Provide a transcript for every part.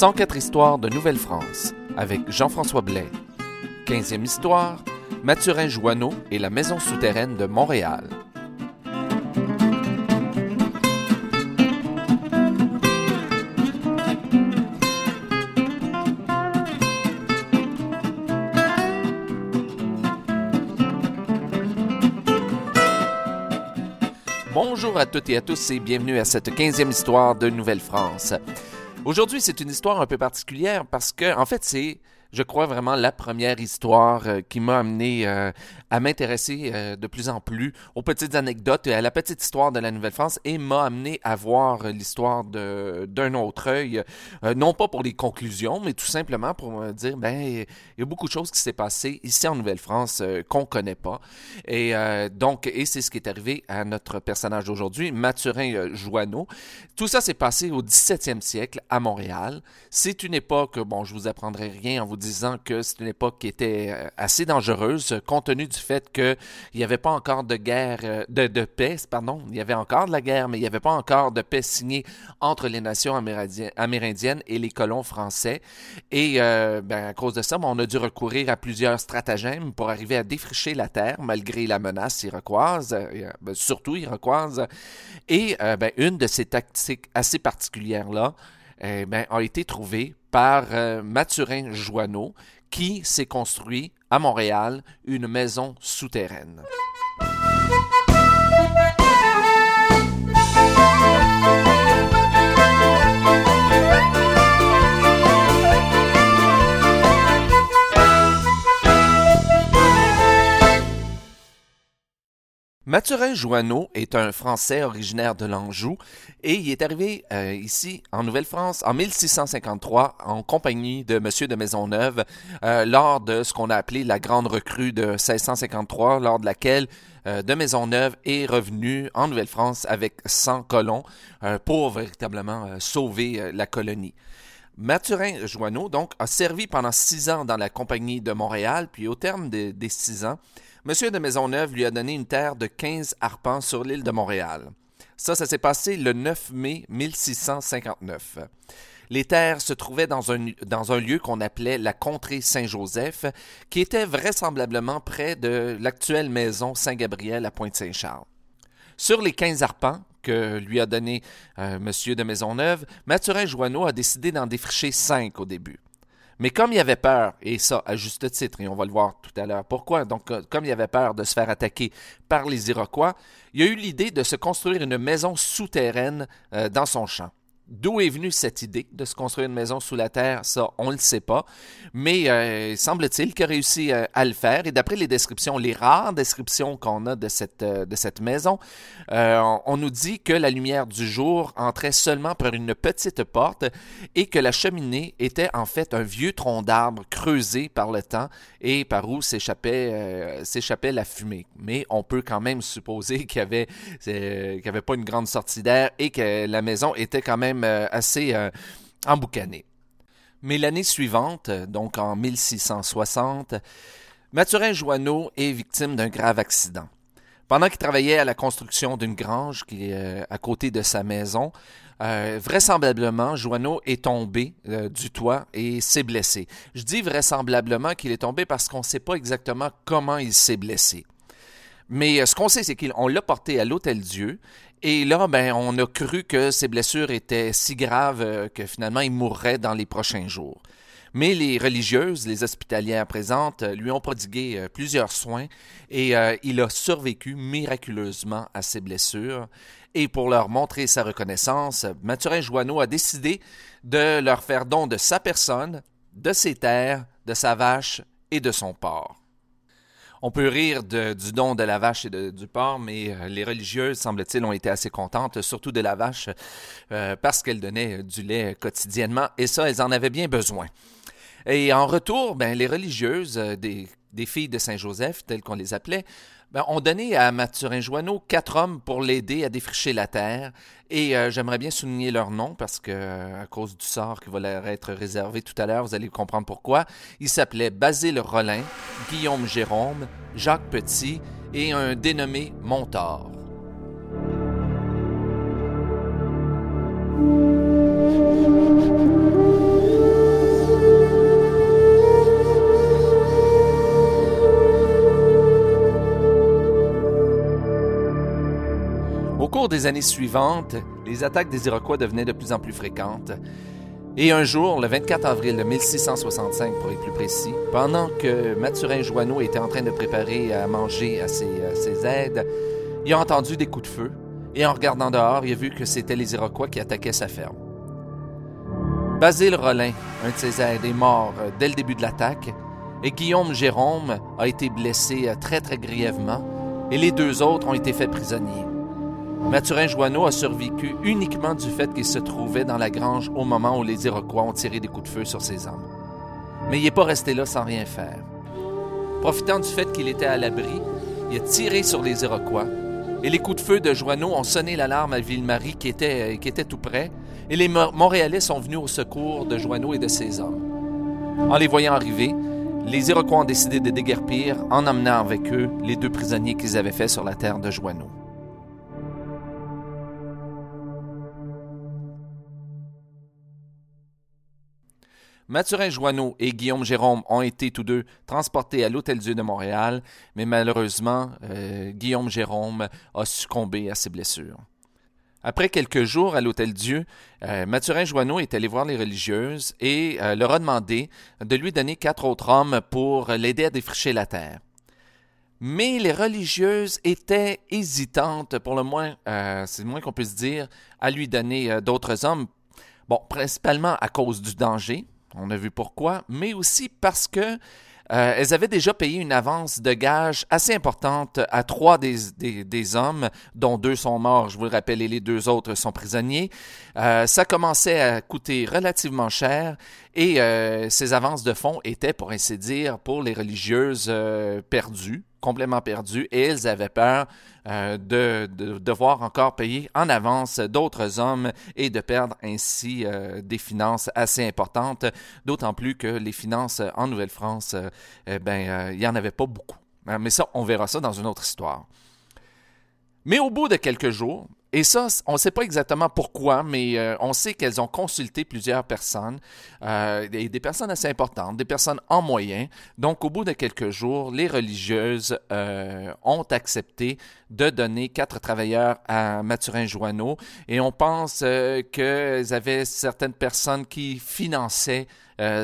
104 histoires de Nouvelle-France avec Jean-François Blais. 15e histoire, Mathurin Joanneau et la maison souterraine de Montréal. Bonjour à toutes et à tous et bienvenue à cette 15e histoire de Nouvelle-France. Aujourd'hui, c'est une histoire un peu particulière parce que, en fait, c'est je crois vraiment la première histoire euh, qui m'a amené euh, à m'intéresser euh, de plus en plus aux petites anecdotes et à la petite histoire de la Nouvelle-France et m'a amené à voir l'histoire d'un autre œil, non pas pour les conclusions, mais tout simplement pour me dire, ben, il y a beaucoup de choses qui s'est passé ici en Nouvelle-France qu'on connaît pas. Et donc, et c'est ce qui est arrivé à notre personnage d'aujourd'hui, Mathurin Joanneau. Tout ça s'est passé au 17e siècle à Montréal. C'est une époque, bon, je vous apprendrai rien en vous disant que c'est une époque qui était euh, assez dangereuse, compte tenu du fait qu'il n'y avait pas encore de guerre, euh, de, de, paix, pardon, il y avait encore de la guerre, mais il n'y avait pas encore de paix signée entre les nations amérindiennes et les colons français. Et euh, ben, à cause de ça, ben, on a dû recourir à plusieurs stratagèmes pour arriver à défricher la terre, malgré la menace iroquoise, ben, surtout iroquoise. Et ben, une de ces tactiques assez particulières-là, eh ben, a été trouvée par euh, Mathurin Joanneau, qui s'est construit à Montréal une maison souterraine. Mathurin Joanneau est un Français originaire de l'Anjou et il est arrivé euh, ici en Nouvelle-France en 1653 en compagnie de Monsieur de Maisonneuve euh, lors de ce qu'on a appelé la grande recrue de 1653, lors de laquelle euh, de Maisonneuve est revenu en Nouvelle-France avec 100 colons pour véritablement sauver la colonie. Mathurin Joanneau donc a servi pendant six ans dans la compagnie de Montréal, puis au terme des six ans, Monsieur de Maisonneuve lui a donné une terre de 15 arpents sur l'île de Montréal. Ça, ça s'est passé le 9 mai 1659. Les terres se trouvaient dans un, dans un lieu qu'on appelait la contrée Saint-Joseph, qui était vraisemblablement près de l'actuelle maison Saint-Gabriel à Pointe-Saint-Charles. Sur les 15 arpents que lui a donné euh, M. de Maisonneuve, Mathurin Joanneau a décidé d'en défricher cinq au début. Mais comme il avait peur, et ça à juste titre, et on va le voir tout à l'heure pourquoi, donc euh, comme il avait peur de se faire attaquer par les Iroquois, il a eu l'idée de se construire une maison souterraine euh, dans son champ. D'où est venue cette idée de se construire une maison sous la terre, ça, on ne le sait pas. Mais euh, semble-t-il qu'il a réussi euh, à le faire. Et d'après les descriptions, les rares descriptions qu'on a de cette, euh, maison, on nous dit que la lumière du jour entrait seulement par une petite porte et que la cheminée était en fait un vieux tronc d'arbre creusé par le temps et par où s'échappait, la fumée. Mais on peut quand même supposer qu'il n'y avait, qu'il avait pas une grande sortie d'air et que la maison était quand même euh, assez euh, emboucané. Mais l'année suivante, donc en 1660, Mathurin Joanneau est victime d'un grave accident. Pendant qu'il travaillait à la construction d'une grange qui est euh, à côté de sa maison, vraisemblablement, Joanneau est tombé du toit et s'est blessé. Je dis vraisemblablement qu'il est tombé parce qu'on ne sait pas exactement comment il s'est blessé. Mais ce qu'on sait, c'est qu'on l'a porté à l'Hôtel Dieu et là, ben, on a cru que ses blessures étaient si graves euh, que finalement il mourrait dans les prochains jours. Mais les religieuses, les hospitalières présentes, euh, lui ont prodigué euh, plusieurs soins et il a survécu miraculeusement à ses blessures. Et pour leur montrer sa reconnaissance, Mathurin Joanneau a décidé de leur faire don de sa personne, de ses terres, de sa vache et de son porc. On peut rire du don de la vache et du porc, mais euh, les religieuses, semble-t-il, ont été assez contentes, surtout de la vache, euh, parce qu'elle donnait du lait quotidiennement, et ça, elles en avaient bien besoin. Et en retour, ben, les religieuses, euh, des, des filles de Saint-Joseph, telles qu'on les appelait, ben, on donnait à Mathurin Joanneau quatre hommes pour l'aider à défricher la terre. Et euh, j'aimerais bien souligner leur nom parce que, à cause du sort qui va leur être réservé tout à l'heure, vous allez comprendre pourquoi. Ils s'appelaient Basile Rollin, Guillaume Jérôme, Jacques Petit et un dénommé Montard. Cours des années suivantes, les attaques des Iroquois devenaient de plus en plus fréquentes. Et un jour, le 24 avril 1665 pour être plus précis, pendant que Mathurin Joanneau était en train de préparer à manger à ses, à ses aides, il a entendu des coups de feu et en regardant dehors, il a vu que c'était les Iroquois qui attaquaient sa ferme. Basile Rollin, un de ses aides, est mort euh, dès le début de l'attaque et Guillaume Jérôme a été blessé euh, très très grièvement et les deux autres ont été faits prisonniers. Mathurin Joanneau a survécu uniquement du fait qu'il se trouvait dans la grange au moment où les Iroquois ont tiré des coups de feu sur ses hommes. Mais il n'est pas resté là sans rien faire. Profitant du fait qu'il était à l'abri, il a tiré sur les Iroquois et les coups de feu de Joanneau ont sonné l'alarme à Ville-Marie qui était, qui était tout près et les Montréalais sont venus au secours de Joanneau et de ses hommes. En les voyant arriver, les Iroquois ont décidé de déguerpir en emmenant avec eux les deux prisonniers qu'ils avaient faits sur la terre de Joanneau. Mathurin Joanneau et Guillaume Jérôme ont été tous deux transportés à l'Hôtel-Dieu de Montréal, mais malheureusement, euh, Guillaume Jérôme a succombé à ses blessures. Après quelques jours à l'Hôtel-Dieu, euh, Mathurin Joanneau est allé voir les religieuses et euh, leur a demandé de lui donner quatre autres hommes pour l'aider à défricher la terre. Mais les religieuses étaient hésitantes, pour le moins, c'est le moins qu'on puisse dire, à lui donner d'autres hommes. Bon, principalement à cause du danger, on a vu pourquoi, mais aussi parce que euh, elles avaient déjà payé une avance de gage assez importante à trois des, hommes, dont deux sont morts, je vous le rappelle, et les deux autres sont prisonniers. Euh, ça commençait à coûter relativement cher et euh, ces avances de fonds étaient, pour ainsi dire, pour les religieuses perdues complètement perdues et elles avaient peur euh, de, devoir encore payer en avance d'autres hommes et de perdre ainsi euh, des finances assez importantes, d'autant plus que les finances en Nouvelle-France, euh, ben, il n'y en avait pas beaucoup. Hein, mais ça, on verra ça dans une autre histoire. Mais au bout de quelques jours, et ça, on ne sait pas exactement pourquoi, mais euh, on sait qu'elles ont consulté plusieurs personnes, euh, des, personnes assez importantes, des personnes en moyen. Donc, au bout de quelques jours, les religieuses euh, ont accepté de donner quatre travailleurs à Mathurin Joanneau. Et on pense qu'elles avaient certaines personnes qui finançaient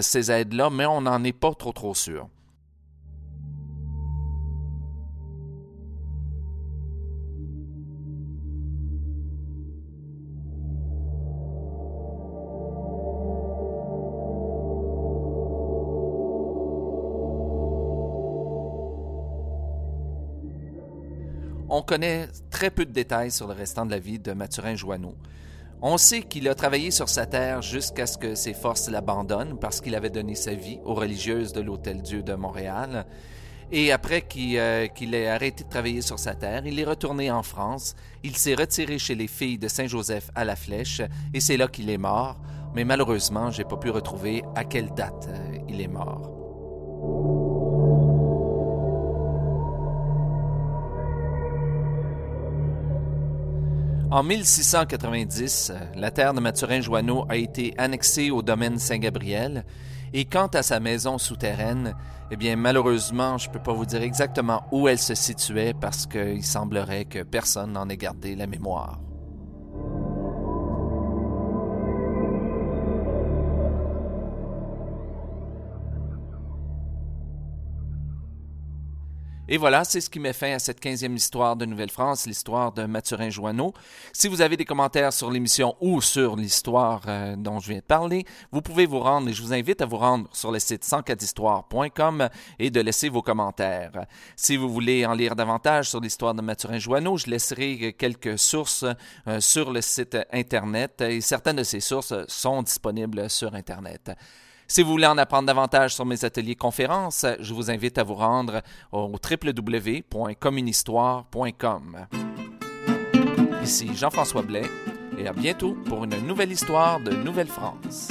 ces aides-là, mais on n'en est pas trop trop sûr. On connaît très peu de détails sur le restant de la vie de Mathurin Joanneau. On sait qu'il a travaillé sur sa terre jusqu'à ce que ses forces l'abandonnent parce qu'il avait donné sa vie aux religieuses de l'Hôtel-Dieu de Montréal. Et après euh, qu'il ait arrêté de travailler sur sa terre, il est retourné en France. Il s'est retiré chez les filles de Saint-Joseph à la Flèche et c'est là qu'il est mort. Mais malheureusement, j'ai pas pu retrouver à quelle date euh, il est mort. En 1690, la terre de Mathurin Joanneau a été annexée au domaine Saint-Gabriel. Et quant à sa maison souterraine, eh bien, malheureusement, je ne peux pas vous dire exactement où elle se situait parce qu'il semblerait que personne n'en ait gardé la mémoire. Et voilà, c'est ce qui met fin à cette 15e histoire de Nouvelle-France, l'histoire de Mathurin Joanneau. Si vous avez des commentaires sur l'émission ou sur l'histoire euh, dont je viens de parler, vous pouvez vous rendre, et je vous invite à vous rendre sur le site 104histoire.com et de laisser vos commentaires. Si vous voulez en lire davantage sur l'histoire de Mathurin Joanneau, je laisserai quelques sources euh, sur le site Internet et certaines de ces sources sont disponibles sur Internet. Si vous voulez en apprendre davantage sur mes ateliers conférences, je vous invite à vous rendre au www.communhistoire.com. Ici Jean-François Blais et à bientôt pour une nouvelle histoire de Nouvelle-France.